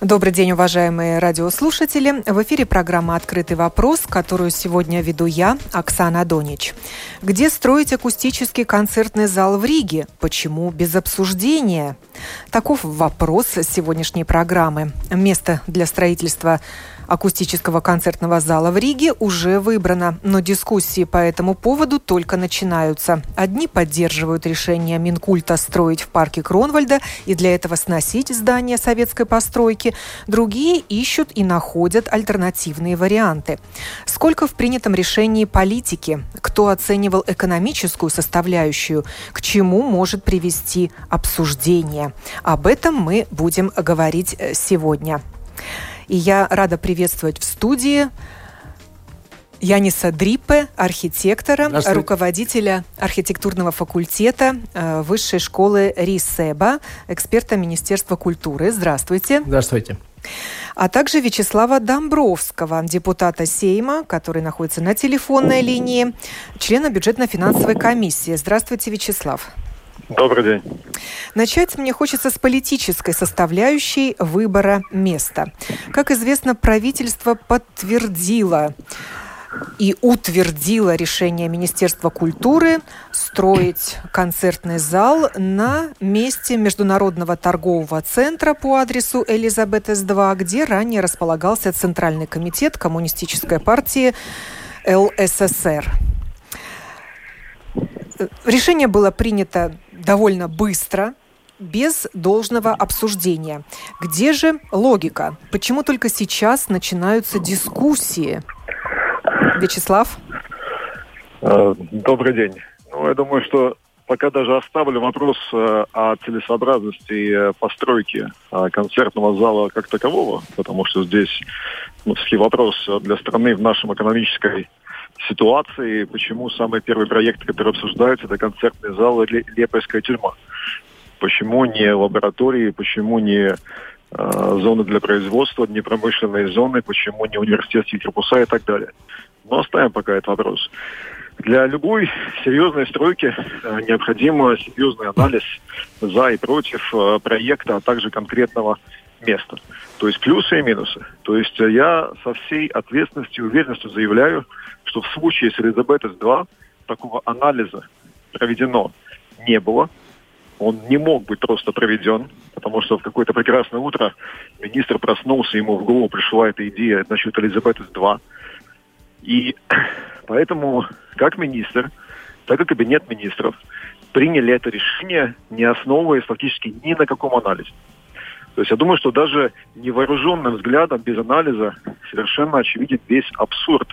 Добрый день, уважаемые радиослушатели. В эфире программа «Открытый вопрос», которую сегодня веду я, Оксана Донич. Где строить акустический концертный зал в Риге? Почему без обсуждения? Таков вопрос сегодняшней программы. Место для строительства акустического концертного зала в Риге уже выбрано, но дискуссии по этому поводу только начинаются. Одни поддерживают решение Минкульта строить в парке Кронвальда и для этого сносить здание советской постройки, другие ищут и находят альтернативные варианты. Сколько в принятом решении политики? Кто оценивал экономическую составляющую? К чему может привести обсуждение? Об этом мы будем говорить э, сегодня. И я рада приветствовать в студии Яниса Дрипе, архитектора, руководителя архитектурного факультета э, Высшей школы РИСЕБА, эксперта Министерства культуры. Здравствуйте. Здравствуйте. А также Вячеслава Домбровского, депутата Сейма, который находится на телефонной линии, члена бюджетно-финансовой комиссии. Здравствуйте, Вячеслав. Добрый день. Начать мне хочется с политической составляющей выбора места. Как известно, правительство подтвердило и утвердило решение Министерства культуры строить концертный зал на месте Международного торгового центра по адресу Элизабет-С2, где ранее располагался Центральный комитет Коммунистической партии ЛССР. Решение было принято довольно быстро, без должного обсуждения. Где же логика? Почему только сейчас начинаются дискуссии? Вячеслав? Э, добрый день. Ну, я думаю, что пока даже оставлю вопрос э, о целесообразности э, постройки концертного зала как такового, потому что здесь ну, вопрос для страны в нашем экономической ситуации, почему самый первый проект, который обсуждается, это концертный зал Лепойская тюрьма. Почему не лаборатории, почему не э, зоны для производства, не промышленные зоны, почему не университетские корпуса и так далее. Но оставим пока этот вопрос. Для любой серьезной стройки э, необходим серьезный анализ за и против э, проекта, а также конкретного места. То есть плюсы и минусы. То есть я со всей ответственностью и уверенностью заявляю, что в случае с Элизабетес-2 такого анализа проведено не было. Он не мог быть просто проведен, потому что в какое-то прекрасное утро министр проснулся, ему в голову пришла эта идея насчет Элизабетес-2. И поэтому как министр, так и кабинет министров приняли это решение, не основываясь фактически ни на каком анализе. То есть я думаю, что даже невооруженным взглядом, без анализа, совершенно очевиден весь абсурд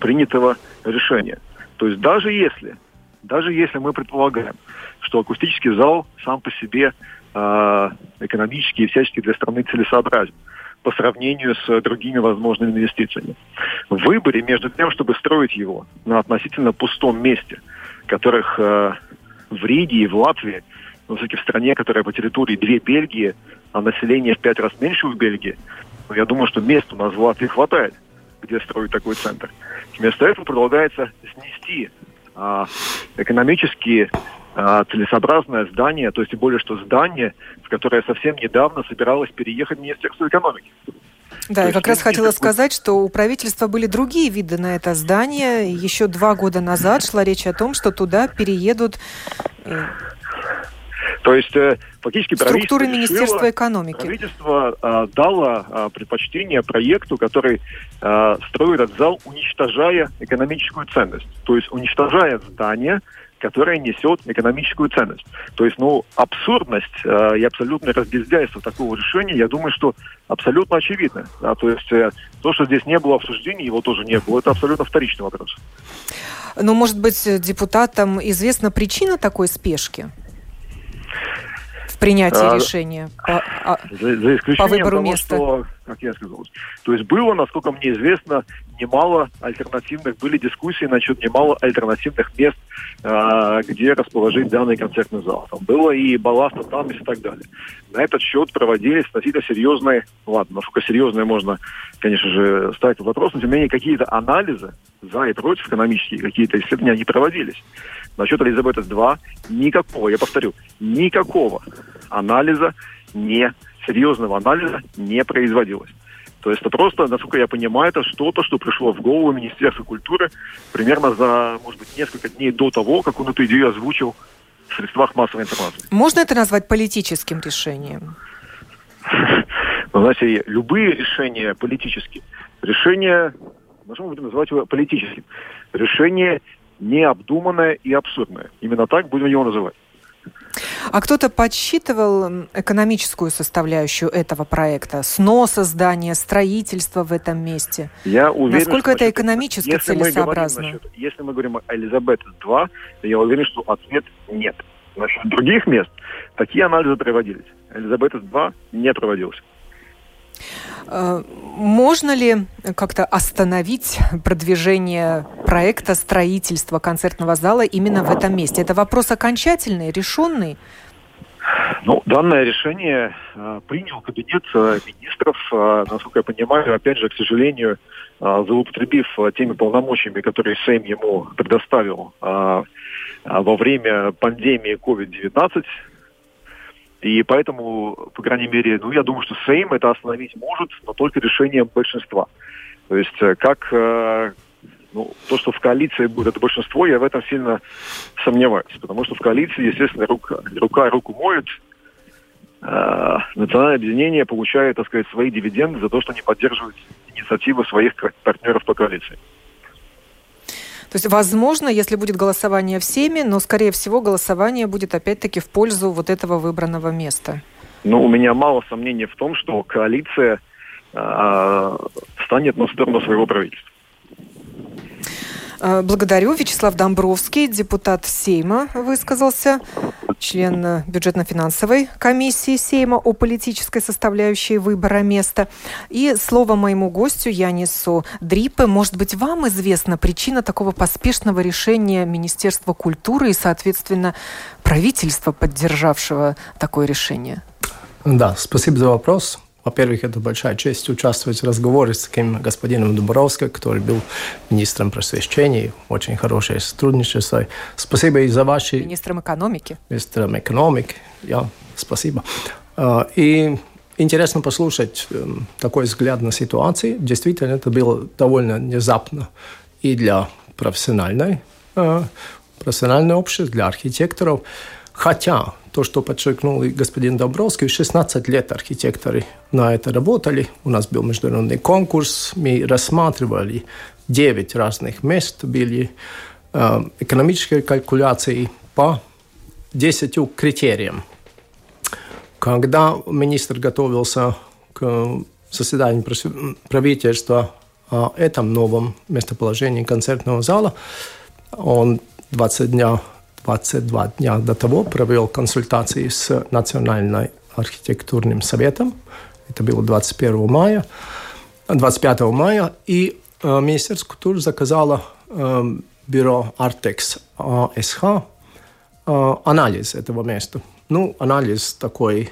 принятого решения. То есть даже если, даже если мы предполагаем, что акустический зал сам по себе э, экономически и всячески для страны целесообразен по сравнению с другими возможными инвестициями. В выборе между тем, чтобы строить его на относительно пустом месте, которых э, в Риге и в Латвии, ну, все-таки в стране, которая по территории две Бельгии, а население в пять раз меньше в Бельгии, ну, я думаю, что мест у нас в Латвии хватает где строить такой центр. Вместо этого предлагается снести а, экономически а, целесообразное здание, то есть тем более, что здание, в которое совсем недавно собиралось переехать Министерство экономики. Да, я как раз хотела сказать, что у правительства были другие виды на это здание. Еще два года назад шла речь о том, что туда переедут э, то есть э, фактически Структуры Министерства решило, экономики. Правительство э, дало э, предпочтение проекту, который э, строит этот зал, уничтожая экономическую ценность. То есть уничтожая здание, которое несет экономическую ценность. То есть, ну, абсурдность э, и абсолютное разгильдяйство такого решения, я думаю, что абсолютно очевидно. Да? То есть э, то, что здесь не было обсуждений, его тоже не было, это абсолютно вторичный вопрос. Но, может быть, депутатам известна причина такой спешки? В принятии а, решения по, а, за, за исключением по выбору того, места? Что как я сказал. То есть было, насколько мне известно, немало альтернативных, были дискуссии насчет немало альтернативных мест, э, где расположить данный концертный зал. Там было и балласта там и так далее. На этот счет проводились относительно серьезные, ладно, насколько серьезные можно, конечно же, ставить вопрос, но тем не менее какие-то анализы за и против экономические, какие-то исследования, они проводились. Насчет Элизабета-2 никакого, я повторю, никакого анализа, не серьезного анализа не производилось. То есть это просто, насколько я понимаю, это что-то, что пришло в голову Министерства культуры примерно за, может быть, несколько дней до того, как он эту идею озвучил в средствах массовой информации. Можно это назвать политическим решением? Вы знаете, любые решения политические, решения, можем будем называть его политическим, решение необдуманное и абсурдное. Именно так будем его называть. А кто-то подсчитывал экономическую составляющую этого проекта? Сноса здания, строительство в этом месте? Я уверен, Насколько это экономически если целесообразно? Мы насчет, если мы говорим о Элизабет-2, я уверен, что ответ нет. Насчет других мест такие анализы проводились. Элизабет-2 не проводился. Э, можно ли как-то остановить продвижение проекта строительства концертного зала именно в этом месте? Это вопрос окончательный, решенный? Ну, данное решение э, принял кабинет э, министров, насколько я понимаю, опять же, к сожалению, э, злоупотребив теми полномочиями, которые Сейм ему предоставил во время пандемии COVID-19, и поэтому, по крайней мере, ну, я думаю, что Сейм это остановить может, но только решением большинства. То есть э, как э, ну, то, что в коалиции будет это большинство, я в этом сильно сомневаюсь. Потому что в коалиции, естественно, рука, рука руку моет. Э, национальное объединение получает, так сказать, свои дивиденды за то, что не поддерживают инициативы своих партнеров по коалиции. То есть, возможно, если будет голосование в Сейме, но, скорее всего, голосование будет опять-таки в пользу вот этого выбранного места. Ну, у меня мало сомнений в том, что коалиция э, станет на сторону своего правительства. Э, благодарю. Вячеслав Домбровский, депутат Сейма, высказался, член бюджетно-финансовой комиссии Сейма о политической составляющей выбора места. И слово моему гостю Янису Дрипе. Может быть, вам известна причина такого поспешного решения Министерства культуры и, соответственно, правительства, поддержавшего такое решение? Да, спасибо за вопрос. Во-первых, это большая честь участвовать в разговоре с таким господином Дубровским, который был министром просвещения. Очень хорошее сотрудничество. Спасибо и за ваши... Министром экономики. Министром экономики. Я, спасибо. А, и интересно послушать эм, такой взгляд на ситуацию. Действительно, это было довольно внезапно и для профессиональной, э, профессионального общества, для архитекторов. Хотя то, что подчеркнул и господин Добровский, 16 лет архитекторы на это работали. У нас был международный конкурс, мы рассматривали 9 разных мест, были э, экономические калькуляции по 10 критериям. Когда министр готовился к заседанию правительства о этом новом местоположении концертного зала, он 20 дня 22 дня до того провел консультации с Национальным архитектурным советом. Это было 21 мая, 25 мая. И э, Министерство культуры заказало э, бюро Artex АСХ э, анализ этого места. Ну, анализ такой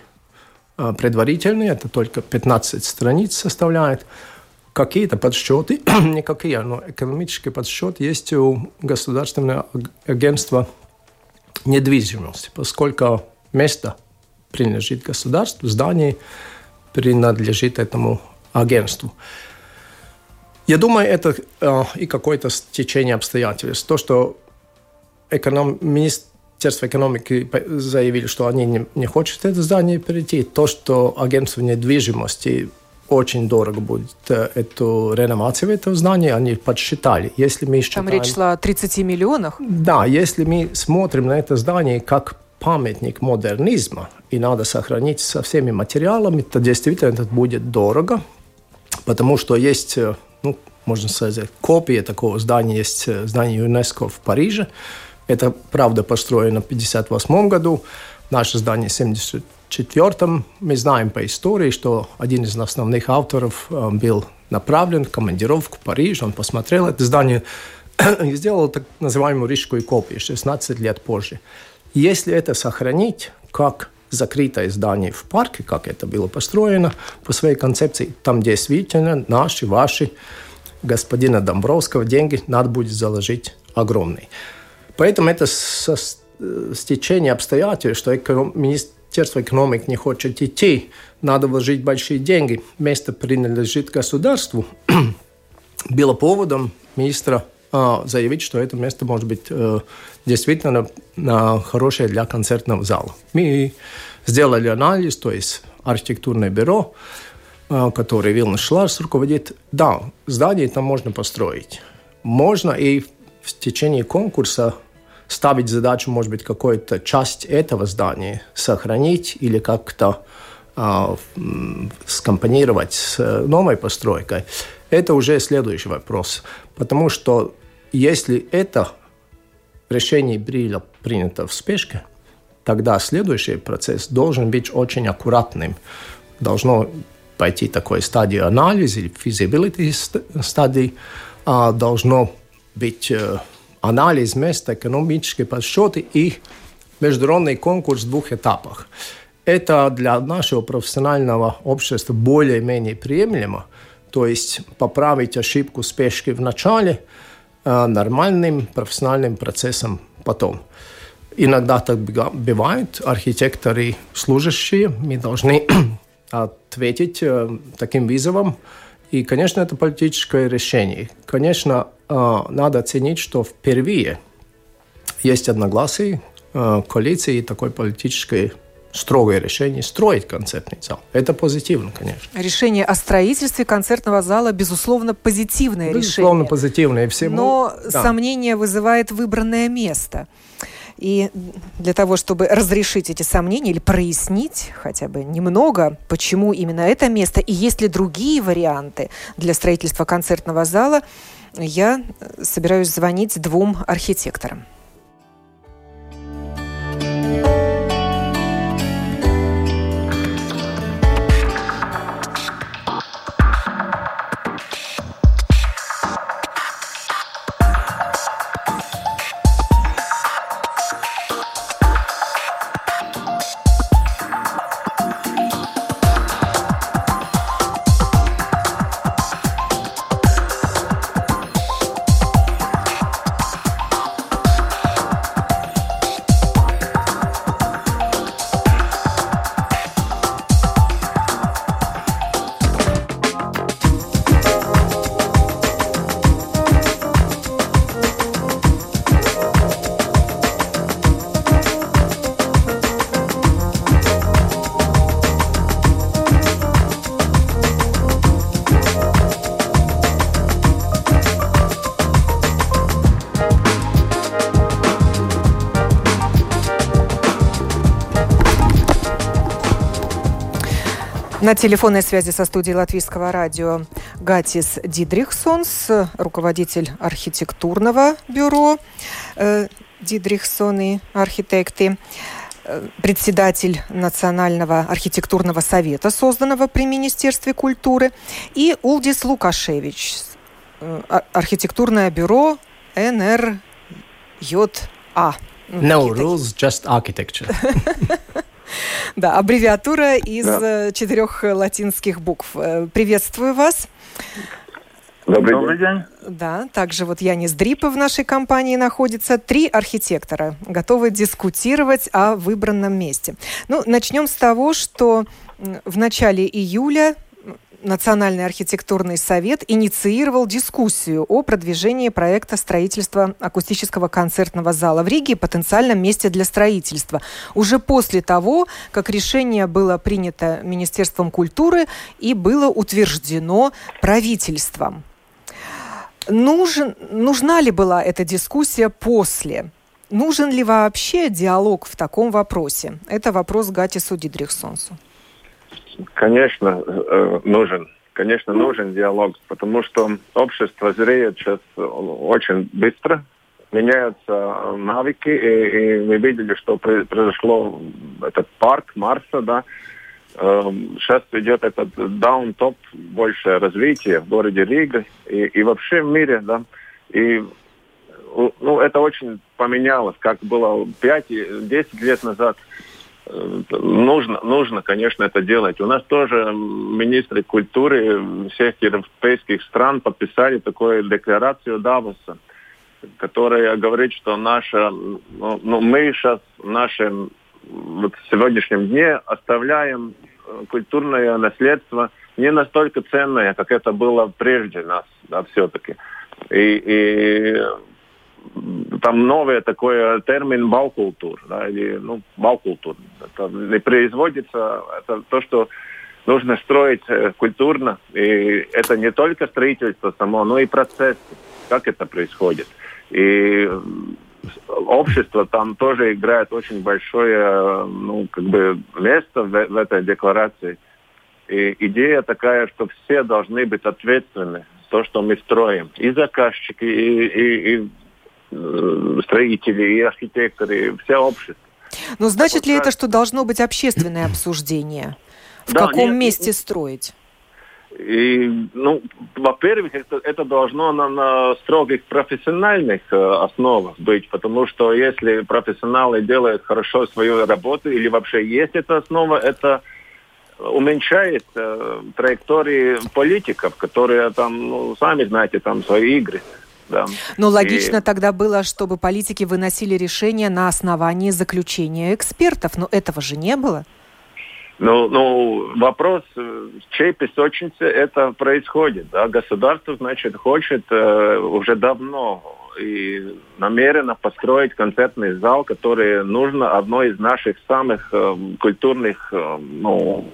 э, предварительный, это только 15 страниц составляет. Какие-то подсчеты, никакие, но экономический подсчет есть у Государственного агентства недвижимости, поскольку место принадлежит государству, здание принадлежит этому агентству. Я думаю, это э, и какое-то стечение обстоятельств. То, что эконом... Министерство экономики заявили, что они не, не хотят это здание перейти, то, что агентство недвижимости очень дорого будет э, эту реновацию этого здания, они подсчитали. Если мы считаем, Там речь шла о 30 миллионах? Да, если мы смотрим на это здание как памятник модернизма, и надо сохранить со всеми материалами, то действительно это будет дорого, потому что есть, э, ну, можно сказать, копия такого здания, есть э, здание ЮНЕСКО в Париже. Это, правда, построено в 1958 году, наше здание в четвертом мы знаем по истории, что один из основных авторов э, был направлен в командировку в Париж, он посмотрел это здание и сделал так называемую рижскую копию 16 лет позже. Если это сохранить как закрытое здание в парке, как это было построено по своей концепции, там действительно наши, ваши, господина Домбровского деньги надо будет заложить огромные. Поэтому это со стечение обстоятельств, что Министерство экономики не хочет идти, надо вложить большие деньги, место принадлежит государству, было поводом министра а, заявить, что это место может быть э, действительно э, хорошее для концертного зала. Мы сделали анализ, то есть архитектурное бюро, э, которое Вилнус Шларс руководит. Да, здание там можно построить. Можно и в течение конкурса ставить задачу, может быть, какую-то часть этого здания сохранить или как-то э, скомпонировать с новой постройкой, это уже следующий вопрос. Потому что если это решение было принято в спешке, тогда следующий процесс должен быть очень аккуратным. Должно пойти такой стадии анализа или feasibility стадии, а должно быть э, анализ места, экономические подсчеты и международный конкурс в двух этапах. Это для нашего профессионального общества более-менее приемлемо, то есть поправить ошибку спешки в начале э, нормальным профессиональным процессом потом. Иногда так бывает, архитекторы служащие, мы должны ответить э, таким вызовом, и, конечно, это политическое решение. Конечно, надо оценить, что впервые есть одногласие э, коалиции и такое политическое строгое решение строить концертный зал. Это позитивно, конечно. Решение о строительстве концертного зала, безусловно, позитивное безусловно, решение. Безусловно, позитивное. Всему, Но да. сомнение вызывает выбранное место. И для того, чтобы разрешить эти сомнения или прояснить хотя бы немного, почему именно это место и есть ли другие варианты для строительства концертного зала, я собираюсь звонить двум архитекторам. На телефонной связи со студией Латвийского радио Гатис Дидрихсонс, руководитель архитектурного бюро э, Дидрихсон и архитекты, э, председатель Национального архитектурного совета, созданного при Министерстве культуры, и Улдис Лукашевич, э, архитектурное бюро НРЮА. No rules, just architecture. Да, аббревиатура из да. Э, четырех латинских букв. Э, приветствую вас. Добрый, Добрый день. Да, также вот Янис Дрипа в нашей компании находится. Три архитектора готовы дискутировать о выбранном месте. Ну, начнем с того, что в начале июля Национальный архитектурный совет инициировал дискуссию о продвижении проекта строительства акустического концертного зала в Риге и потенциальном месте для строительства. Уже после того, как решение было принято Министерством культуры и было утверждено правительством. Нужен, нужна ли была эта дискуссия после? Нужен ли вообще диалог в таком вопросе? Это вопрос Гатису Дидрихсонсу. Конечно, э, нужен. Конечно, нужен диалог, потому что общество зреет сейчас очень быстро. меняются навыки, и, и мы видели, что произошло этот парк Марса, да, Сейчас идет этот даун-топ, большее развитие в городе Рига и, и вообще в мире, да. И ну, это очень поменялось, как было 5-10 лет назад. Нужно, нужно, конечно, это делать. У нас тоже министры культуры всех европейских стран подписали такую декларацию Давоса, которая говорит, что наша, ну, ну мы сейчас в нашем вот сегодняшнем дне оставляем э, культурное наследство не настолько ценное, как это было прежде нас, да, все-таки. И, и там новый такой термин балкультур, да, или, ну, балкультур. Это не производится, это то, что нужно строить э, культурно, и это не только строительство само, но и процесс, как это происходит. И общество там тоже играет очень большое ну, как бы место в, в этой декларации. И идея такая, что все должны быть ответственны за то, что мы строим. И заказчики, и, и, и строители, и архитекторы, и все общество. Но значит так ли вот, это, что должно быть общественное обсуждение? В да, каком нет, месте строить? И, ну, во-первых, это, это должно на, на строгих профессиональных э, основах быть, потому что если профессионалы делают хорошо свою работу или вообще есть эта основа, это уменьшает э, траектории политиков, которые там, ну, сами знаете, там свои игры. Да. Но логично и... тогда было, чтобы политики выносили решения на основании заключения экспертов, но этого же не было. Ну, ну, вопрос, в чьей песочнице это происходит. Да? Государство, значит, хочет э, уже давно и намеренно построить концертный зал, который нужно одной из наших самых э, культурных э, ну,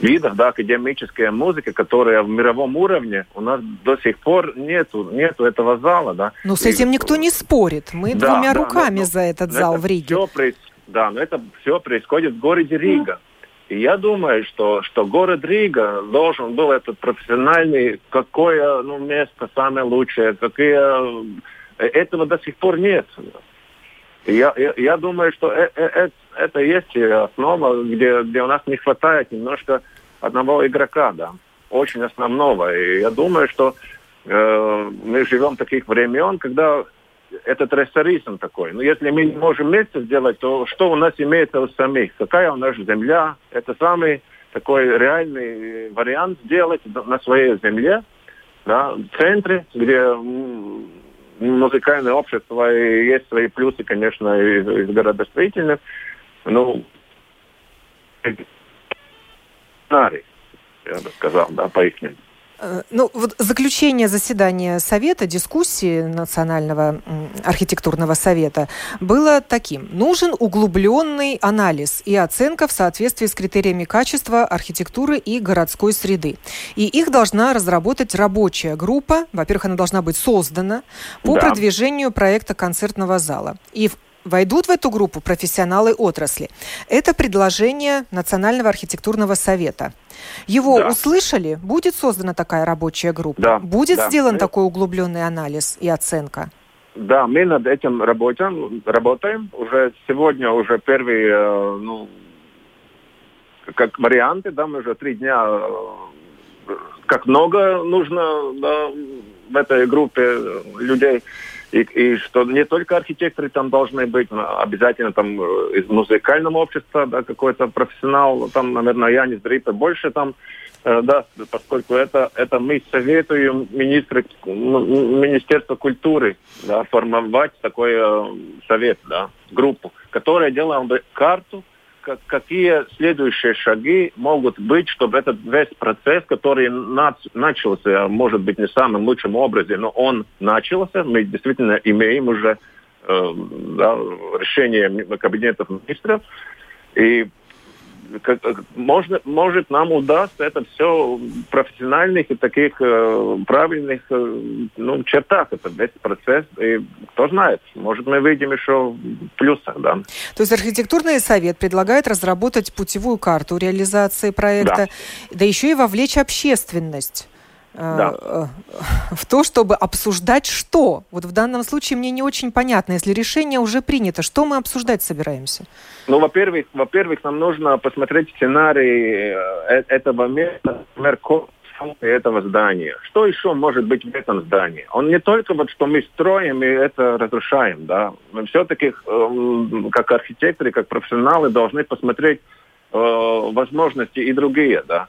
видов, да, академическая музыка, которая в мировом уровне у нас до сих пор нету, нету этого зала, да. Ну, с этим и, никто не спорит. Мы да, двумя да, руками но, но, за этот зал в Риге. Все, да, но это все происходит в городе Рига. И я думаю, что, что город Рига должен был этот профессиональный, какое ну, место самое лучшее, какие... Этого до сих пор нет. Я, я, думаю, что э, э, э, это есть основа, где, где у нас не хватает немножко одного игрока, да, очень основного. И я думаю, что э, мы живем в таких времен, когда этот рессоризм такой. Но если мы не можем вместе сделать, то что у нас имеется у самих? Какая у нас земля? Это самый такой реальный вариант сделать на своей земле, да, в центре, где музыкальное общество и есть свои плюсы, конечно, из, из городостроительных. Ну, сценарий, я бы сказал, да, по их ну, вот заключение заседания Совета, дискуссии Национального архитектурного совета было таким. Нужен углубленный анализ и оценка в соответствии с критериями качества архитектуры и городской среды. И их должна разработать рабочая группа. Во-первых, она должна быть создана по да. продвижению проекта концертного зала. И войдут в эту группу профессионалы отрасли. Это предложение Национального архитектурного совета. Его да. услышали? Будет создана такая рабочая группа? Да. Будет да. сделан да. такой углубленный анализ и оценка? Да, мы над этим работаем, работаем. Уже сегодня уже первые, э, ну, как варианты, да, мы уже три дня, э, как много нужно да, в этой группе людей. И, и что не только архитекторы там должны быть, обязательно там э, из музыкального общества, да, какой-то профессионал, там, наверное, Янис Дрипе больше там, э, да, поскольку это, это мы советуем министры, ну, Министерство культуры, да, формовать такой э, совет, да, группу, которая делала бы карту, как, какие следующие шаги могут быть, чтобы этот весь процесс, который нач, начался, может быть, не самым лучшим образом, но он начался, мы действительно имеем уже э, да, решение кабинета министров, и как, можно, может нам удастся это все профессиональных и таких э, правильных э, ну, чертах. Это весь процесс. И кто знает, может мы выйдем еще в плюсах. Да. То есть архитектурный совет предлагает разработать путевую карту реализации проекта, да, да еще и вовлечь общественность да. Э, в то, чтобы обсуждать что? Вот в данном случае мне не очень понятно. Если решение уже принято, что мы обсуждать собираемся? Ну, во-первых, во-первых, нам нужно посмотреть сценарий э, этого места, например, этого здания. Что еще может быть в этом здании? Он не только вот, что мы строим и это разрушаем, да. Мы все-таки, э, как архитекторы, как профессионалы, должны посмотреть э, возможности и другие, да.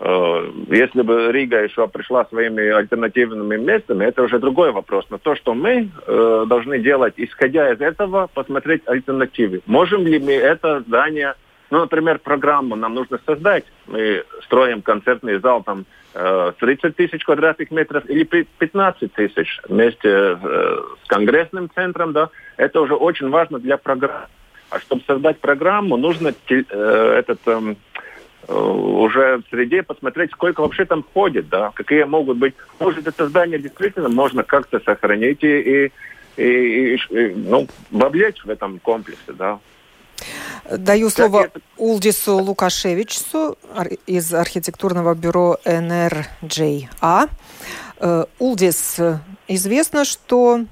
Э, если бы Рига еще пришла своими альтернативными местами, это уже другой вопрос. Но то, что мы э, должны делать, исходя из этого, посмотреть альтернативы. Можем ли мы это здание, ну, например, программу нам нужно создать. Мы строим концертный зал там э, 30 тысяч квадратных метров или 15 тысяч вместе э, с конгрессным центром, да. Это уже очень важно для программы. А чтобы создать программу, нужно э, этот... Э, уже в среде посмотреть, сколько вообще там входит, да, какие могут быть. Может, это здание действительно можно как-то сохранить и, и, и, и ну, вовлечь в этом комплексе, да. Даю слово это... Улдису Лукашевичу из архитектурного бюро НРJA. Э, Улдис, известно, что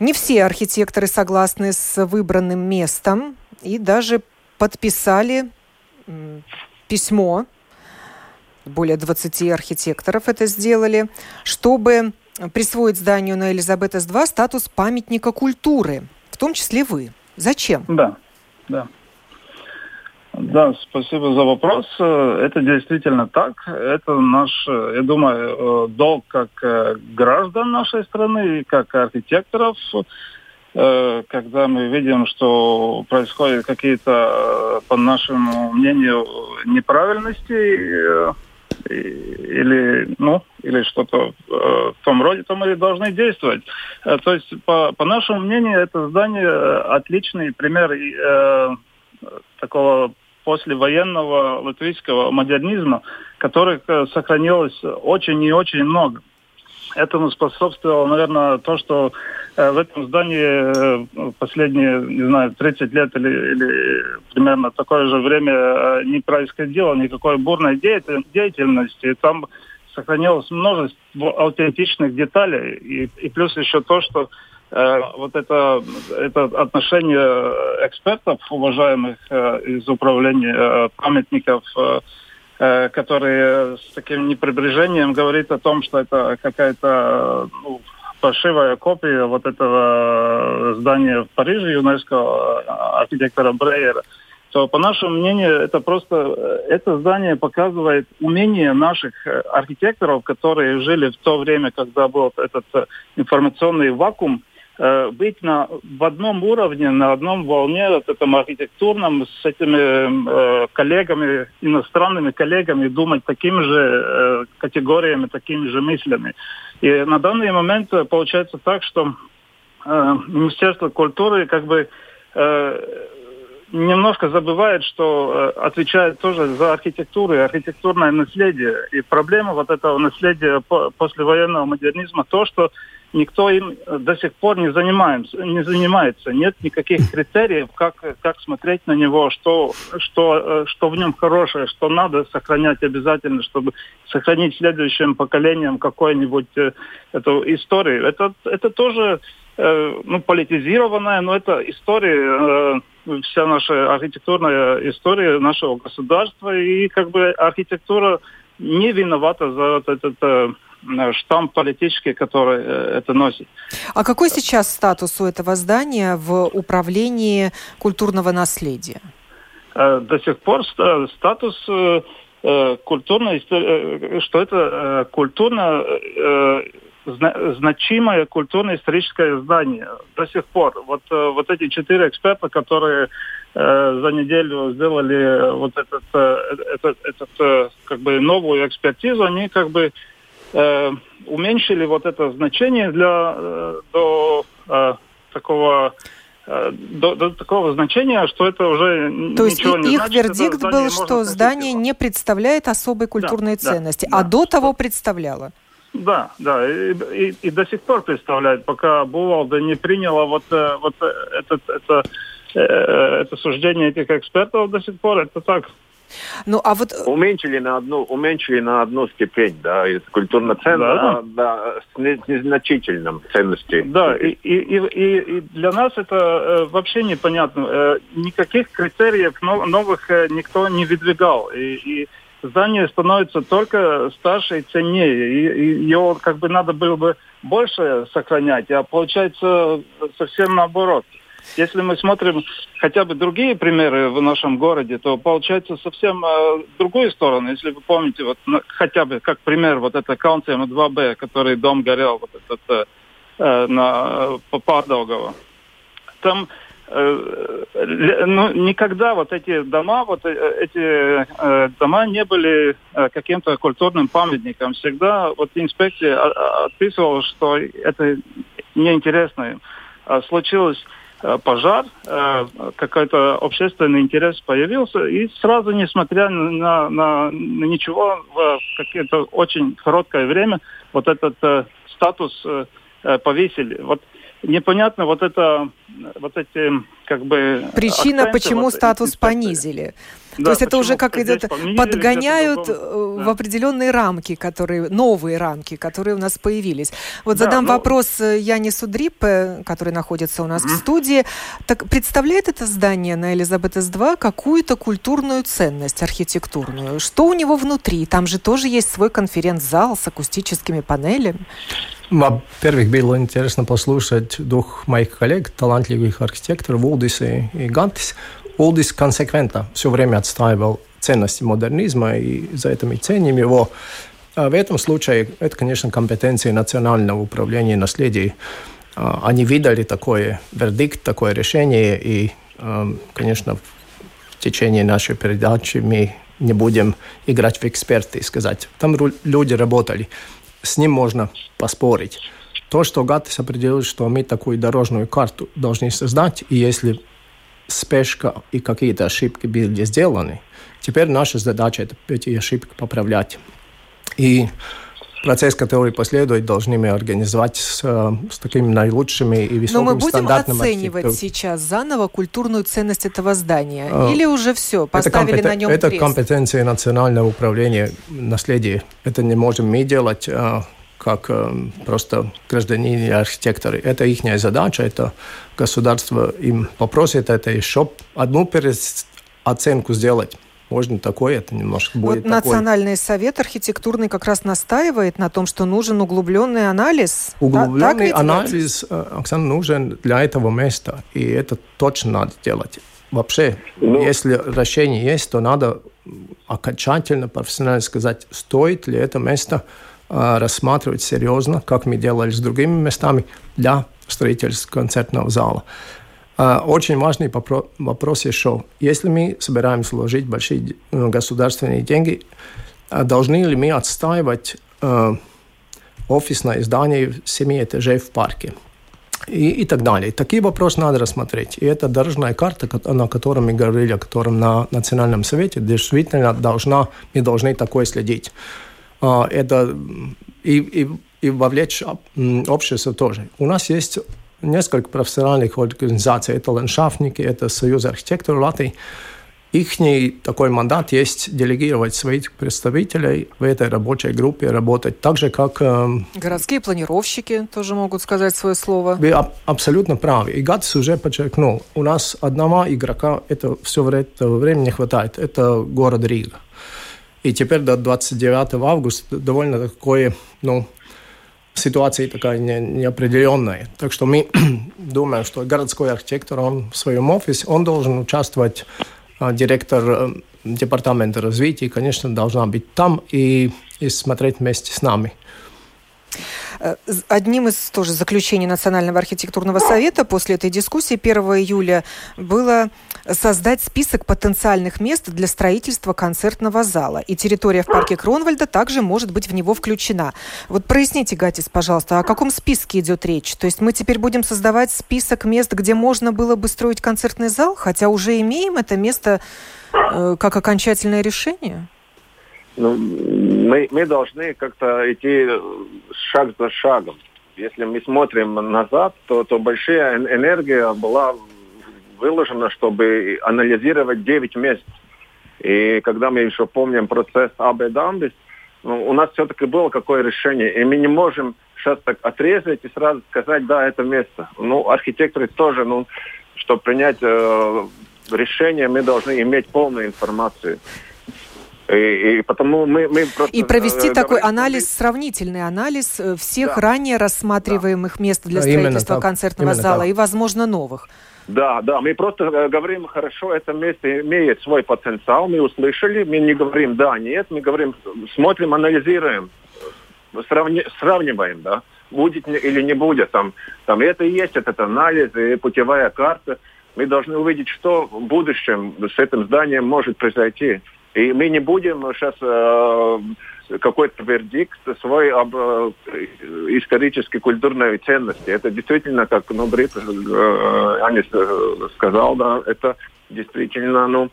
не все архитекторы согласны с выбранным местом и даже подписали письмо, более 20 архитекторов это сделали, чтобы присвоить зданию на Элизабетас-2 статус памятника культуры, в том числе вы. Зачем? Да, да. Да, спасибо за вопрос. Это действительно так. Это наш, я думаю, долг как граждан нашей страны и как архитекторов Э, когда мы видим, что происходят какие-то, э, по нашему мнению, неправильности э, или, ну, или что-то в том роде, то мы должны действовать. То есть, по, по нашему мнению, это здание отличный пример такого послевоенного латвийского модернизма, которых сохранилось очень и очень много. Этому способствовало, наверное, то, что э, в этом здании э, последние, не знаю, 30 лет или, или примерно такое же время э, не происходило никакой бурной деятельности. Там сохранилось множество аутентичных деталей. И, и плюс еще то, что э, вот это, это отношение экспертов, уважаемых э, из управления э, памятников, Э, который с таким неприбрежением говорит о том, что это какая-то ну, фальшивая копия вот этого здания в Париже ЮНЕСКО э, архитектора Брейера, то, по нашему мнению, это просто э, это здание показывает умение наших архитекторов, которые жили в то время, когда был этот информационный вакуум, Э, быть на, в одном уровне, на одном волне, вот этом архитектурном, с этими э, коллегами, иностранными коллегами, думать такими же э, категориями, такими же мыслями. И на данный момент получается так, что э, Министерство культуры как бы э, немножко забывает, что э, отвечает тоже за архитектуру и архитектурное наследие. И проблема вот этого наследия по, послевоенного модернизма то, что никто им до сих пор не занимается, не занимается. Нет никаких критериев, как, как смотреть на него, что, что, э, что в нем хорошее, что надо сохранять обязательно, чтобы сохранить следующим поколениям какую-нибудь э, эту историю. Это, это тоже э, ну, политизированная, но это история, вся наша архитектурная история нашего государства, и как бы архитектура не виновата за вот этот штамп политический, который э, это носит. А какой сейчас статус у этого здания в управлении культурного наследия? Э, до сих пор статус э, культурной, что это культурно значимое культурно-историческое здание до сих пор. Вот, вот эти четыре эксперта, которые за неделю сделали вот этот, этот, этот как бы новую экспертизу, они как бы э, уменьшили вот это значение для, э, до э, такого э, до, до такого значения, что это уже То есть ничего не их значит, вердикт был, что здание не представляет особой культурной да, ценности, да, а да, до того что... представляло. Да, да, и, и, и до сих пор представляет, пока Бувалда не приняла вот, э, вот этот, это, это суждение этих экспертов до сих пор, это так Ну, а вот... Уменьшили на одну, уменьшили на одну степень, да, из культурно ценного, да, да, с незначительным ценностью. Да, и, и, и, и для нас это э, вообще непонятно. Э, никаких критериев новых э, никто не выдвигал. И, и здание становится только старше и ценнее. И, и его как бы надо было бы больше сохранять, а получается совсем наоборот. Если мы смотрим хотя бы другие примеры в нашем городе, то получается совсем э, другую сторону. Если вы помните, вот ну, хотя бы как пример, вот это Каунсием 2Б, который дом горел, вот этот э, э на Пардолгово. Там э, ну, никогда вот эти дома, вот э, эти э, дома не были э, каким-то культурным памятником. Всегда вот инспекция отписывала, что это неинтересно. А случилось Э, пожар, э, какой-то общественный интерес появился, и сразу, несмотря на, на, на ничего, в какое-то очень короткое время вот этот э, статус повесили. Вот непонятно вот это, вот эти как бы... Причина, акценты, почему вот, статус понизили. Да, То есть это уже как идет, подгоняют э, да. в определенные рамки, которые, новые рамки, которые у нас появились. Вот да, задам ну... вопрос э, Яне Судрипе, который находится у нас mm-hmm. в студии. Так представляет это здание на Элизабет-С2 какую-то культурную ценность архитектурную? Что у него внутри? Там же тоже есть свой конференц-зал с акустическими панелями. Во-первых, было интересно послушать двух моих коллег, талантливых архитекторов Улдис и, и Гантис. Улдис консеквентно все время отстаивал ценности модернизма, и за это мы ценим его. А в этом случае это, конечно, компетенции Национального управления наследия. А, они видели такой вердикт, такое решение, и, а, конечно, в течение нашей передачи мы не будем играть в эксперты и сказать, там люди работали, с ним можно поспорить. То, что ГАТИС определил, что мы такую дорожную карту должны создать, и если спешка и какие-то ошибки были сделаны, теперь наша задача это эти ошибки поправлять. И процесс, который последует, должны мы организовать с, с такими наилучшими и высокими Но мы будем оценивать сейчас заново культурную ценность этого здания? А, Или уже все, поставили это на нем Это крест? компетенция Национального управления наследия. Это не можем мы делать а, как э, просто гражданин и архитекторы. Это их задача, это государство им попросит это еще одну оценку сделать. Можно такое, это немножко будет вот Национальный совет архитектурный как раз настаивает на том, что нужен углубленный анализ. Углубленный да, анализ, э, Оксана, нужен для этого места, и это точно надо делать. Вообще, ну, если решение есть, то надо окончательно, профессионально сказать, стоит ли это место рассматривать серьезно, как мы делали с другими местами, для строительства концертного зала. А, очень важный вопрос еще. Если мы собираемся вложить большие ну, государственные деньги, а должны ли мы отстаивать офисное здание в 7 этажей в парке? и, и так далее. Такие вопросы надо рассмотреть. И эта дорожная карта, на которой мы говорили, о котором на Национальном совете, действительно должна, мы должны такое следить. А, это и, и, и вовлечь общество тоже. У нас есть несколько профессиональных организаций. Это ландшафтники, это Союз архитекторов Латвии. Их такой мандат есть делегировать своих представителей в этой рабочей группе работать так же, как... Э, Городские планировщики тоже могут сказать свое слово. Вы аб- абсолютно правы. И ГАТС уже подчеркнул, у нас одного игрока это все время не хватает. Это город Рига. И теперь до 29 августа довольно такое, ну, ситуация такая не, неопределенная. Так что мы думаем, что городской архитектор, он в своем офисе, он должен участвовать, а, директор э, департамента развития, конечно, должна быть там и, и смотреть вместе с нами. Э, одним из тоже заключений Национального архитектурного совета после этой дискуссии 1 июля было создать список потенциальных мест для строительства концертного зала. И территория в парке Кронвальда также может быть в него включена. Вот проясните, Гатис, пожалуйста, о каком списке идет речь? То есть мы теперь будем создавать список мест, где можно было бы строить концертный зал, хотя уже имеем это место э, как окончательное решение? Ну, мы, мы должны как-то идти шаг за шагом. Если мы смотрим назад, то, то большая энергия была выложена, чтобы анализировать 9 мест. И когда мы еще помним процесс АБ Дамбис, ну, у нас все-таки было какое решение, и мы не можем сейчас так отрезать и сразу сказать, да, это место. Ну, архитекторы тоже, ну, чтобы принять э, решение, мы должны иметь полную информацию. И, и потому мы, мы просто... И провести э, такой говорим, анализ, сравнительный анализ э, всех да. ранее рассматриваемых да. мест для строительства так, концертного зала так. и, возможно, новых. Да, да, мы просто э, говорим, хорошо, это место имеет свой потенциал, мы услышали, мы не говорим да, нет, мы говорим, смотрим, анализируем, сравни, сравниваем, да, будет или не будет, там, там это и есть этот анализ и путевая карта. Мы должны увидеть, что в будущем с этим зданием может произойти. И мы не будем сейчас э, какой-то вердикт свой об э, исторической культурной ценности. Это действительно, как ну, Брит э, Анис э, сказал, да, это действительно ну,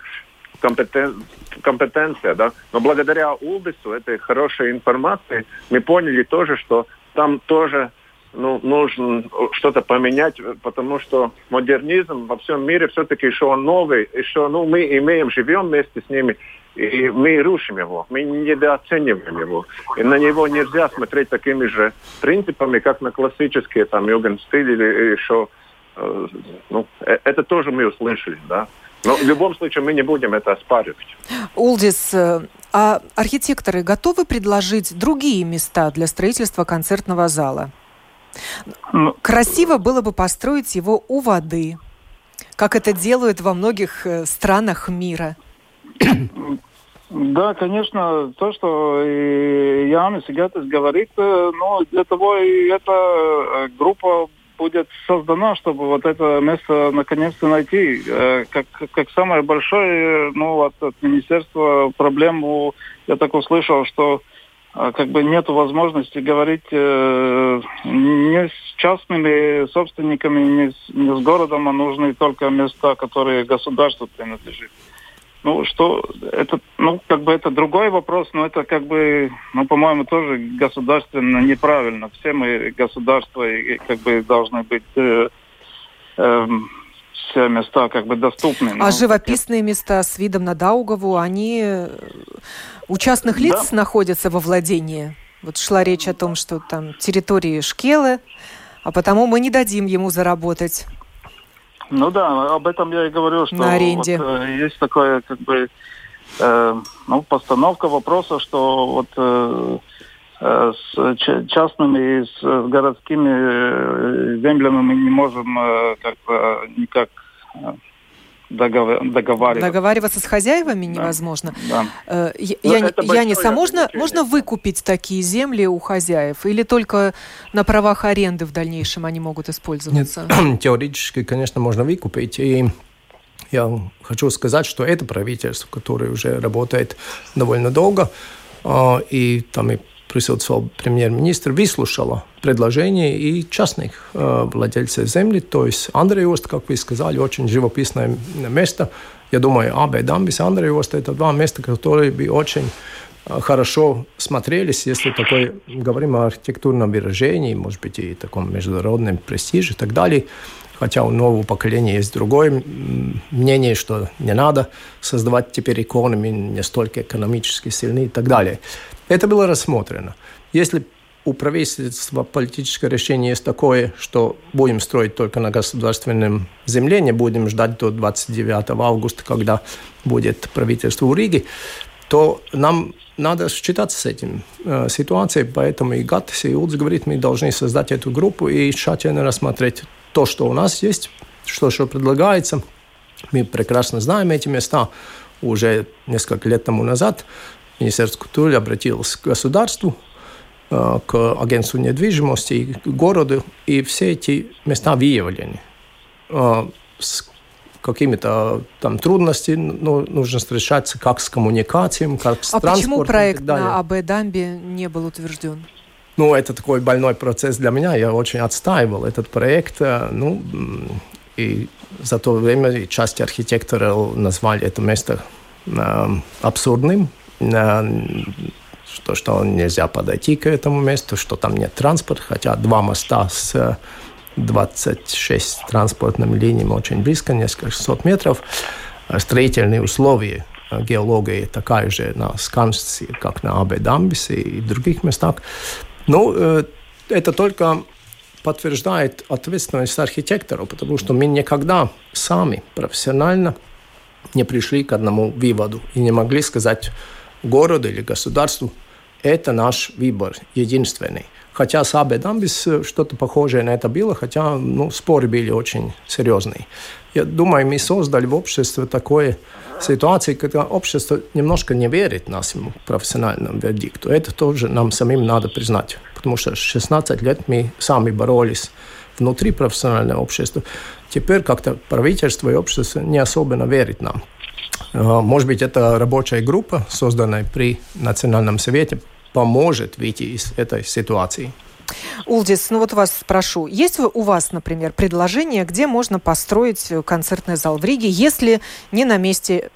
компетен, компетенция. Да? Но благодаря Улбису, этой хорошей информации, мы поняли тоже, что там тоже ну, нужно что-то поменять, потому что модернизм во всем мире все-таки еще новый, еще ну, мы имеем, живем вместе с ними, и мы рушим его, мы недооцениваем его. И на него нельзя смотреть такими же принципами, как на классические там югенстиль или еще... Э, ну, э, это тоже мы услышали, да. Но в любом случае мы не будем это оспаривать. Улдис, э, а архитекторы готовы предложить другие места для строительства концертного зала? Ну, Красиво было бы построить его у воды, как это делают во многих странах мира. Да, конечно, то, что Янис Гатес говорит, э, но для того и эта э, группа будет создана, чтобы вот это место наконец-то найти. Э, как, как самое большое, ну, от, от министерства проблему, я так услышал, что как бы нет возможности говорить э, не с частными собственниками, не с, не с городом, а нужны только места, которые государству принадлежат. Ну, что это, ну, как бы это другой вопрос, но это как бы, ну, по-моему, тоже государственно неправильно. Все мы государства и, как бы должны быть э, э, все места как бы доступны. А ну, живописные места с видом на Даугаву, они э, у частных лиц да. находятся во владении? Вот шла речь о том, что там территории Шкелы, а потому мы не дадим ему заработать. Ну да, об этом я и говорю, что На аренде. Вот, э, есть такое как бы э, ну, постановка вопроса, что вот э, э, с частными и с городскими э, землями мы не можем э, как бы никак э, договариваться. Договариваться с хозяевами да. невозможно. Да. Э, я, ну, Янис, а можно, можно выкупить такие земли у хозяев? Или только на правах аренды в дальнейшем они могут использоваться? Нет, теоретически, конечно, можно выкупить. И я хочу сказать, что это правительство, которое уже работает довольно долго, а, и там и присутствовал премьер-министр, выслушала предложения и частных э, владельцев земли. То есть Андрей Ост, как вы сказали, очень живописное место. Я думаю, АБ Дамбис и Андрей Ост – это два места, которые бы очень э, хорошо смотрелись, если такой, говорим о архитектурном выражении, может быть, и таком международном престиже и так далее. Хотя у нового поколения есть другое мнение, что не надо создавать теперь иконы, не столько экономически сильны и так далее. Это было рассмотрено. Если у правительства политическое решение есть такое, что будем строить только на государственном земле, не будем ждать до 29 августа, когда будет правительство в Риге, то нам надо считаться с этим э, ситуацией, поэтому и ГАТС, и УДС говорит, мы должны создать эту группу и тщательно рассмотреть то, что у нас есть, что, что предлагается. Мы прекрасно знаем эти места уже несколько лет тому назад. Министерство культуры обратилось к государству, э, к агентству недвижимости, к городу, и все эти места выявлены. Э, с какими-то там трудностями ну, нужно встречаться как с коммуникацией, как с а транспортом. А почему проект на АБ Дамбе не был утвержден? Ну, это такой больной процесс для меня. Я очень отстаивал этот проект. Э, ну, и за то время часть архитекторов назвали это место э, абсурдным, что, что нельзя подойти к этому месту, что там нет транспорта, хотя два моста с 26 транспортными линиями очень близко, несколько сот метров. Строительные условия геология такая же на Скансе, как на Абе-Дамбисе и других местах. Ну, это только подтверждает ответственность архитектора, потому что мы никогда сами профессионально не пришли к одному выводу и не могли сказать городу или государству, это наш выбор единственный. Хотя с Абедамбис что-то похожее на это было, хотя ну, споры были очень серьезные. Я думаю, мы создали в обществе такое ситуации, когда общество немножко не верит нашему профессиональному вердикту. Это тоже нам самим надо признать, потому что 16 лет мы сами боролись внутри профессионального общества. Теперь как-то правительство и общество не особенно верит нам. А, может быть, эта рабочая группа, созданная при Национальном совете, поможет выйти из этой ситуации. Улдис, ну вот вас спрошу, есть у вас, например, предложение, где можно построить концертный зал в Риге, если не на месте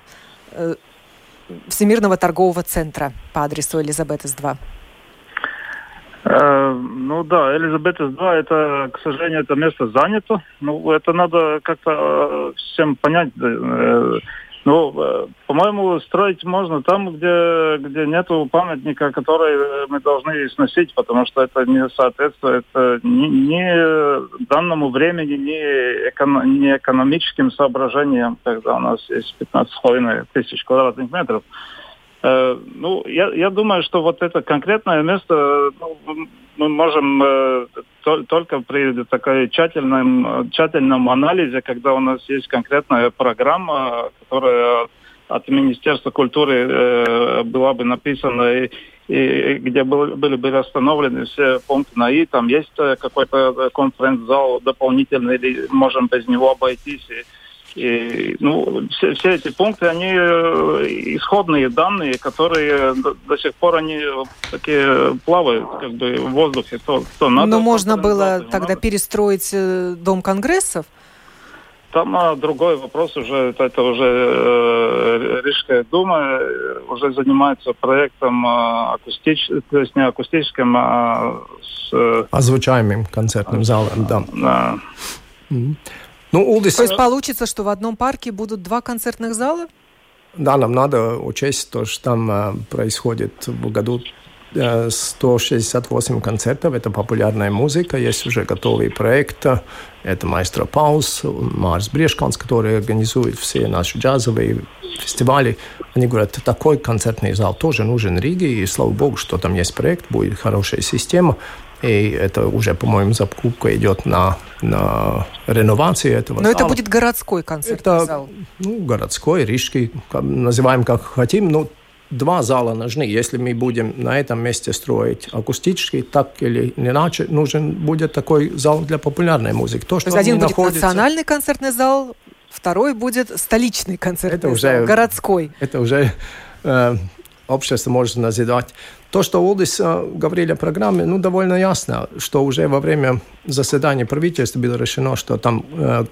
э, Всемирного торгового центра по адресу Элизабетес 2? Э, ну да, Элизабетес 2, это, к сожалению, это место занято. Ну, это надо как-то э, всем понять. Э, ну, э, по-моему, строить можно там, где, где нет памятника, который мы должны сносить, потому что это не соответствует э, ни, ни данному времени, ни, эко, ни экономическим соображениям, когда у нас есть 15,5 тысяч квадратных метров. Э, ну, я, я думаю, что вот это конкретное место ну, мы можем э, то, только при такой тщательном, тщательном анализе, когда у нас есть конкретная программа, которая от Министерства культуры э, была бы написана и, и где был, были бы расстановлены все пункты на «и». Там есть э, какой-то конференц-зал дополнительный, или можем без него обойтись. И, и, ну, все, все эти пункты, они э, исходные данные, которые до, до сих пор они такие плавают как бы в воздухе. То, то надо, Но можно было тогда надо. перестроить э, Дом конгрессов? Там а, другой вопрос уже, это уже э, Рижская дума э, уже занимается проектом э, акустич, то есть не акустическим, а с... Озвучаемым концертным залом, да. да. Mm-hmm. Ну, Улдис... То есть получится, что в одном парке будут два концертных зала? Да, нам надо учесть то, что там э, происходит в году 168 э, концертов. Это популярная музыка. Есть уже готовый проект. Это Маэстро Паус, Марс Брешканс, который организует все наши джазовые фестивали. Они говорят, такой концертный зал тоже нужен Риге. И слава богу, что там есть проект, будет хорошая система. И это уже, по-моему, закупка идет на, на реновацию этого Но зала. это будет городской концертный это, зал? Ну, городской, рижский, называем как хотим. Ну, два зала нужны. Если мы будем на этом месте строить акустический, так или иначе, нужен будет такой зал для популярной музыки. То, что То есть один будет находится... национальный концертный зал, второй будет столичный концертный это уже, зал, городской. Это уже э, общество может назидать. То, что Улдис э, говорили о программе, ну, довольно ясно, что уже во время заседания правительства было решено, что там э,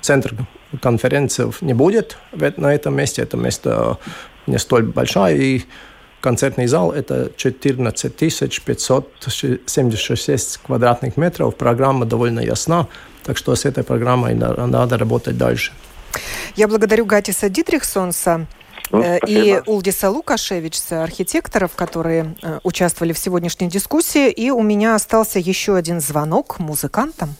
центр конференций не будет на этом месте. Это место не столь большое, и концертный зал – это 14 576 квадратных метров. Программа довольно ясна, так что с этой программой надо работать дальше. Я благодарю Гатиса Дитрихсонса, ну, э, и Улдиса Лукашевича, архитекторов, которые э, участвовали в сегодняшней дискуссии. И у меня остался еще один звонок музыкантам.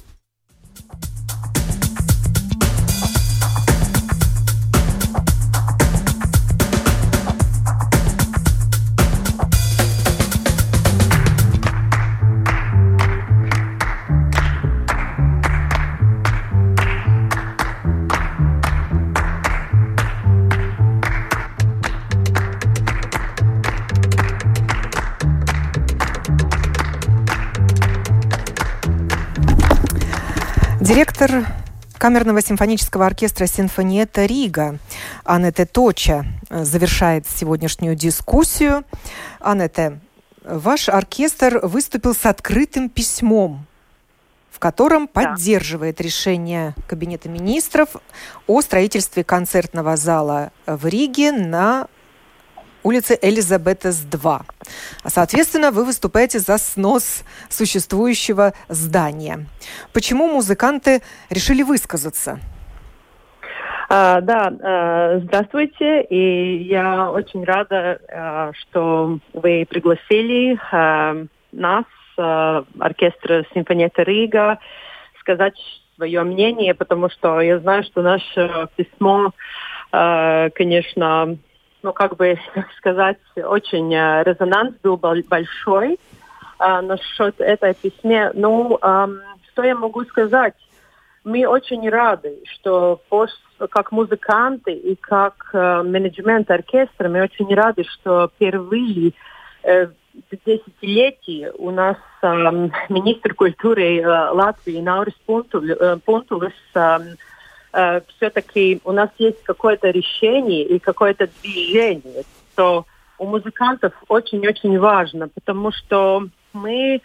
Камерного симфонического оркестра «Симфониета Рига» Аннете Точа э, завершает сегодняшнюю дискуссию. Аннете, ваш оркестр выступил с открытым письмом, в котором да. поддерживает решение Кабинета министров о строительстве концертного зала в Риге на улице Элизабетес 2. А, соответственно, вы выступаете за снос существующего здания. Почему музыканты решили высказаться? А, да, а, здравствуйте, и я очень рада, а, что вы пригласили а, нас, а, оркестр Симфониета Рига, сказать свое мнение, потому что я знаю, что наше письмо, а, конечно, ну, как бы сказать, очень а, резонанс был большой а, насчет этой письме. Ну, а, что я могу сказать? Мы очень рады, что как музыканты и как э, менеджмент оркестра, мы очень рады, что впервые э, десятилетий у нас э, министр культуры э, Латвии Наурис Пунтулис э, э, все-таки у нас есть какое-то решение и какое-то движение, что у музыкантов очень-очень важно, потому что мы э,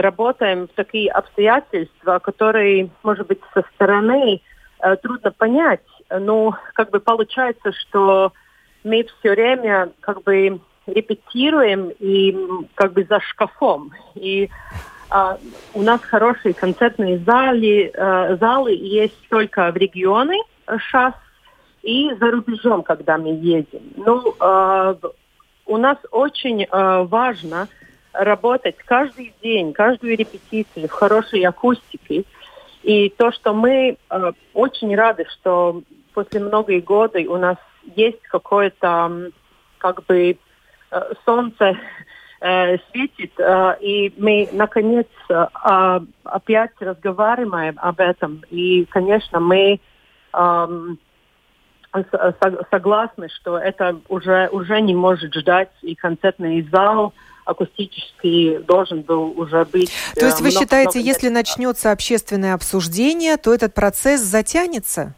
работаем в такие обстоятельства, которые, может быть, со стороны э, трудно понять, но как бы получается, что мы все время как бы репетируем и как бы за шкафом. И у нас хорошие концертные залы, э, залы есть только в регионы сейчас и за рубежом, когда мы едем. Ну, э, у нас очень э, важно работать каждый день, каждую репетицию в хорошей акустике. И то, что мы э, очень рады, что после многих года у нас есть какое-то как бы э, солнце э, светит, э, и мы наконец э, опять разговариваем об этом. И, конечно, мы э, согласны, что это уже, уже не может ждать и концертный зал, акустический должен был уже быть. То есть вы много, считаете, много если начнется общественное обсуждение, то этот процесс затянется?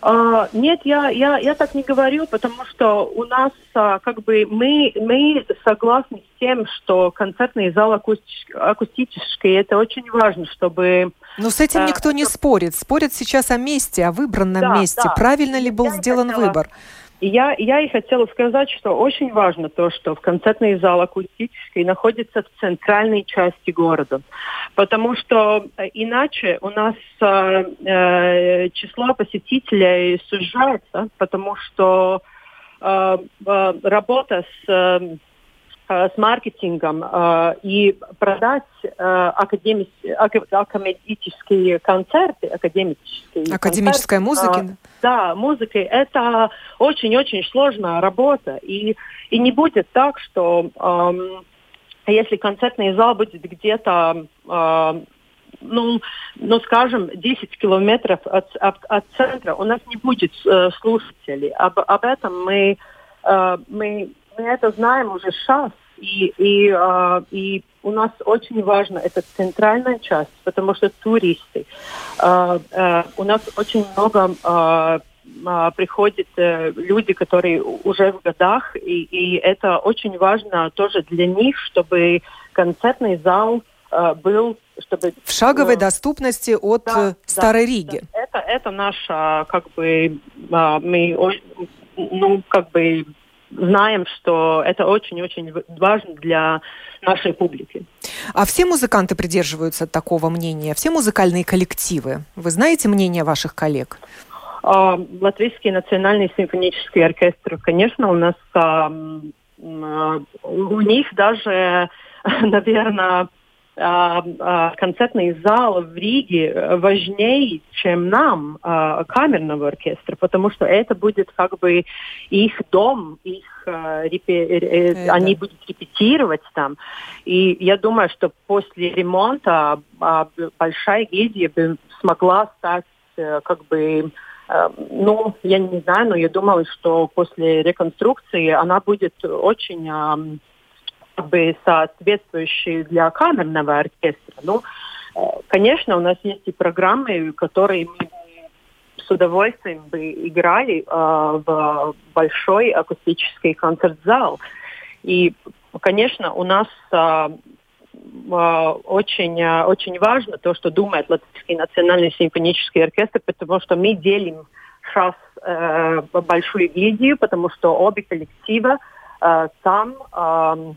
Uh, нет, я, я, я так не говорю, потому что у нас uh, как бы мы, мы согласны с тем, что концертный зал акустический, акустический это очень важно, чтобы... Но с этим uh, никто не спорит. Спорят сейчас о месте, о выбранном да, месте. Да. Правильно ли был я сделан хотела... выбор? И я, я и хотела сказать, что очень важно то, что в концертный зал акустический находится в центральной части города. Потому что э, иначе у нас э, э, число посетителей сужается, потому что э, э, работа с с маркетингом э, и продать э, академис, академические концерты, академические Академическая концерты, музыка? Да, музыка. Это очень-очень сложная работа. И, и не будет так, что эм, если концертный зал будет где-то э, ну, ну, скажем, 10 километров от, от, от центра, у нас не будет э, слушателей. Об, об этом мы, э, мы мы это знаем уже сейчас, и, и, э, и у нас очень важно эта центральная часть, потому что туристы. Э, э, у нас очень много э, приходят э, люди, которые уже в годах, и, и это очень важно тоже для них, чтобы концертный зал э, был чтобы в шаговой э, доступности от да, Старой да, Риги. Да. Это это наша как бы мы ну как бы знаем, что это очень-очень важно для нашей публики. А все музыканты придерживаются такого мнения? Все музыкальные коллективы? Вы знаете мнение ваших коллег? А, Латвийский национальный симфонический оркестр, конечно, у нас а, у них даже, наверное, а, а, концертный зал в Риге важнее, чем нам, а, камерного оркестра, потому что это будет как бы их дом, их это. они будут репетировать там. И я думаю, что после ремонта большая гильдия бы смогла стать э, как бы ну, я не знаю, но я думала, что после реконструкции она будет очень бы соответствующие для камерного оркестра. Ну, э, конечно, у нас есть и программы, которые мы с удовольствием бы играли э, в большой акустический концерт-зал. И, конечно, у нас э, очень, очень важно то, что думает Латвийский национальный симфонический оркестр, потому что мы делим сейчас э, большую гильдию, потому что обе коллектива э, там э,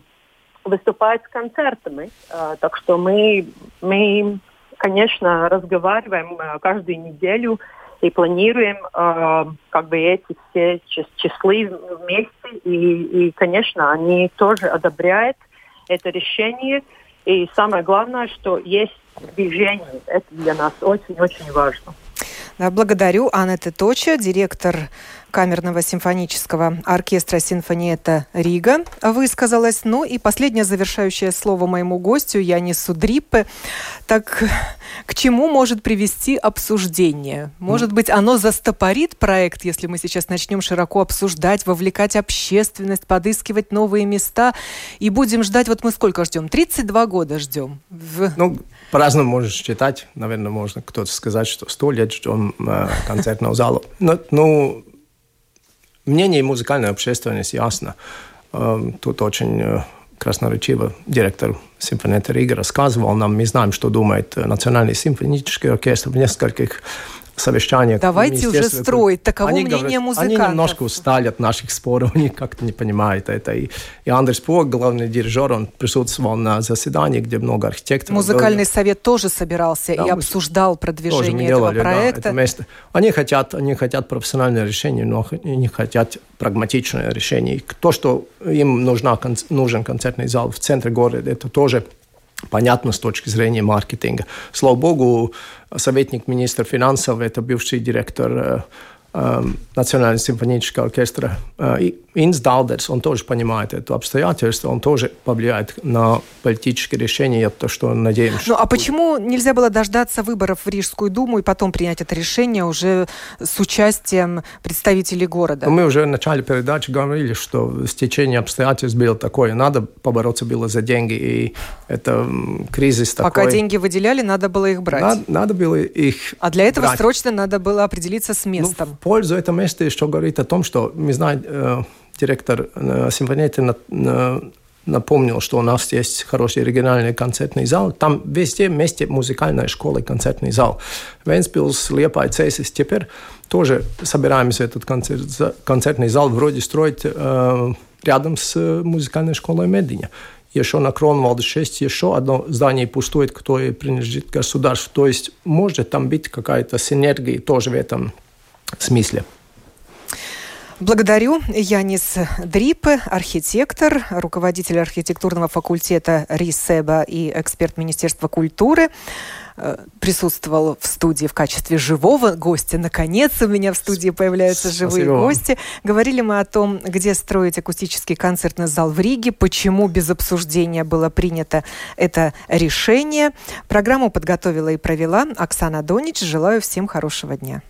выступает с концертами. А, так что мы, мы, конечно, разговариваем а, каждую неделю и планируем э, как бы эти все числы вместе. И, и, конечно, они тоже одобряют это решение. И самое главное, что есть движение. Это для нас очень-очень важно. Да, благодарю. Анна Теточа, директор камерного симфонического оркестра «Симфониета Рига» высказалась. Ну и последнее завершающее слово моему гостю Янису Дриппе. Так к чему может привести обсуждение? Может быть, оно застопорит проект, если мы сейчас начнем широко обсуждать, вовлекать общественность, подыскивать новые места и будем ждать, вот мы сколько ждем? 32 года ждем. Ну, по-разному можно считать. Наверное, можно кто-то сказать, что сто лет ждем э, концертного зала. Ну, мнение музыкальной общественности ясно. Эм, тут очень э, красноречиво директор симфонета Рига рассказывал нам. Мы знаем, что думает Национальный симфонический оркестр в нескольких совещаниях. Давайте уже строить. Таково они мнение говорят, музыкантов. Они немножко устали от наших споров, они как-то не понимают это. И, и Андрес Пог, главный дирижер, он присутствовал на заседании, где много архитекторов. Музыкальный было. совет тоже собирался да, и обсуждал продвижение этого делали, проекта. Да, это место. Они хотят, они хотят профессиональное решение, но они хотят прагматичное решение. То, что им нужна, нужен концертный зал в центре города, это тоже понятно с точки зрения маркетинга. Слава богу, советник министра финансов, это бывший директор Национального симфонического оркестра э, Инс Далдерс, он тоже понимает это обстоятельство, он тоже повлияет на политические решения, то, что надеемся. Ну а почему нельзя было дождаться выборов в Рижскую думу и потом принять это решение уже с участием представителей города? Мы уже в начале передачи говорили, что стечение обстоятельств было такое, надо побороться было за деньги, и это кризис такой. Пока деньги выделяли, надо было их брать. Надо, надо было их А для этого брать. срочно надо было определиться с ну, местом. Ну, пользу это место еще говорит о том, что, мы знаем, э, директор э, симфонии на, на, напомнил, что у нас есть хороший региональный концертный зал. Там везде вместе музыкальная школа и концертный зал. Вентспилс, Лиепая, Цесис. Теперь тоже собираемся этот концерт, концертный зал вроде строить э, рядом с музыкальной школой Медине. Еще на Кронвалде 6 еще одно здание пустует, которое принадлежит государству. То есть может там быть какая-то синергия тоже в этом смысле. Благодарю. Янис Дрипе, архитектор, руководитель архитектурного факультета РИСЕБа и эксперт Министерства культуры э, присутствовал в студии в качестве живого гостя. Наконец у меня в студии появляются живые Спасибо гости. Говорили мы о том, где строить акустический концертный зал в Риге, почему без обсуждения было принято это решение. Программу подготовила и провела Оксана Донич. Желаю всем хорошего дня.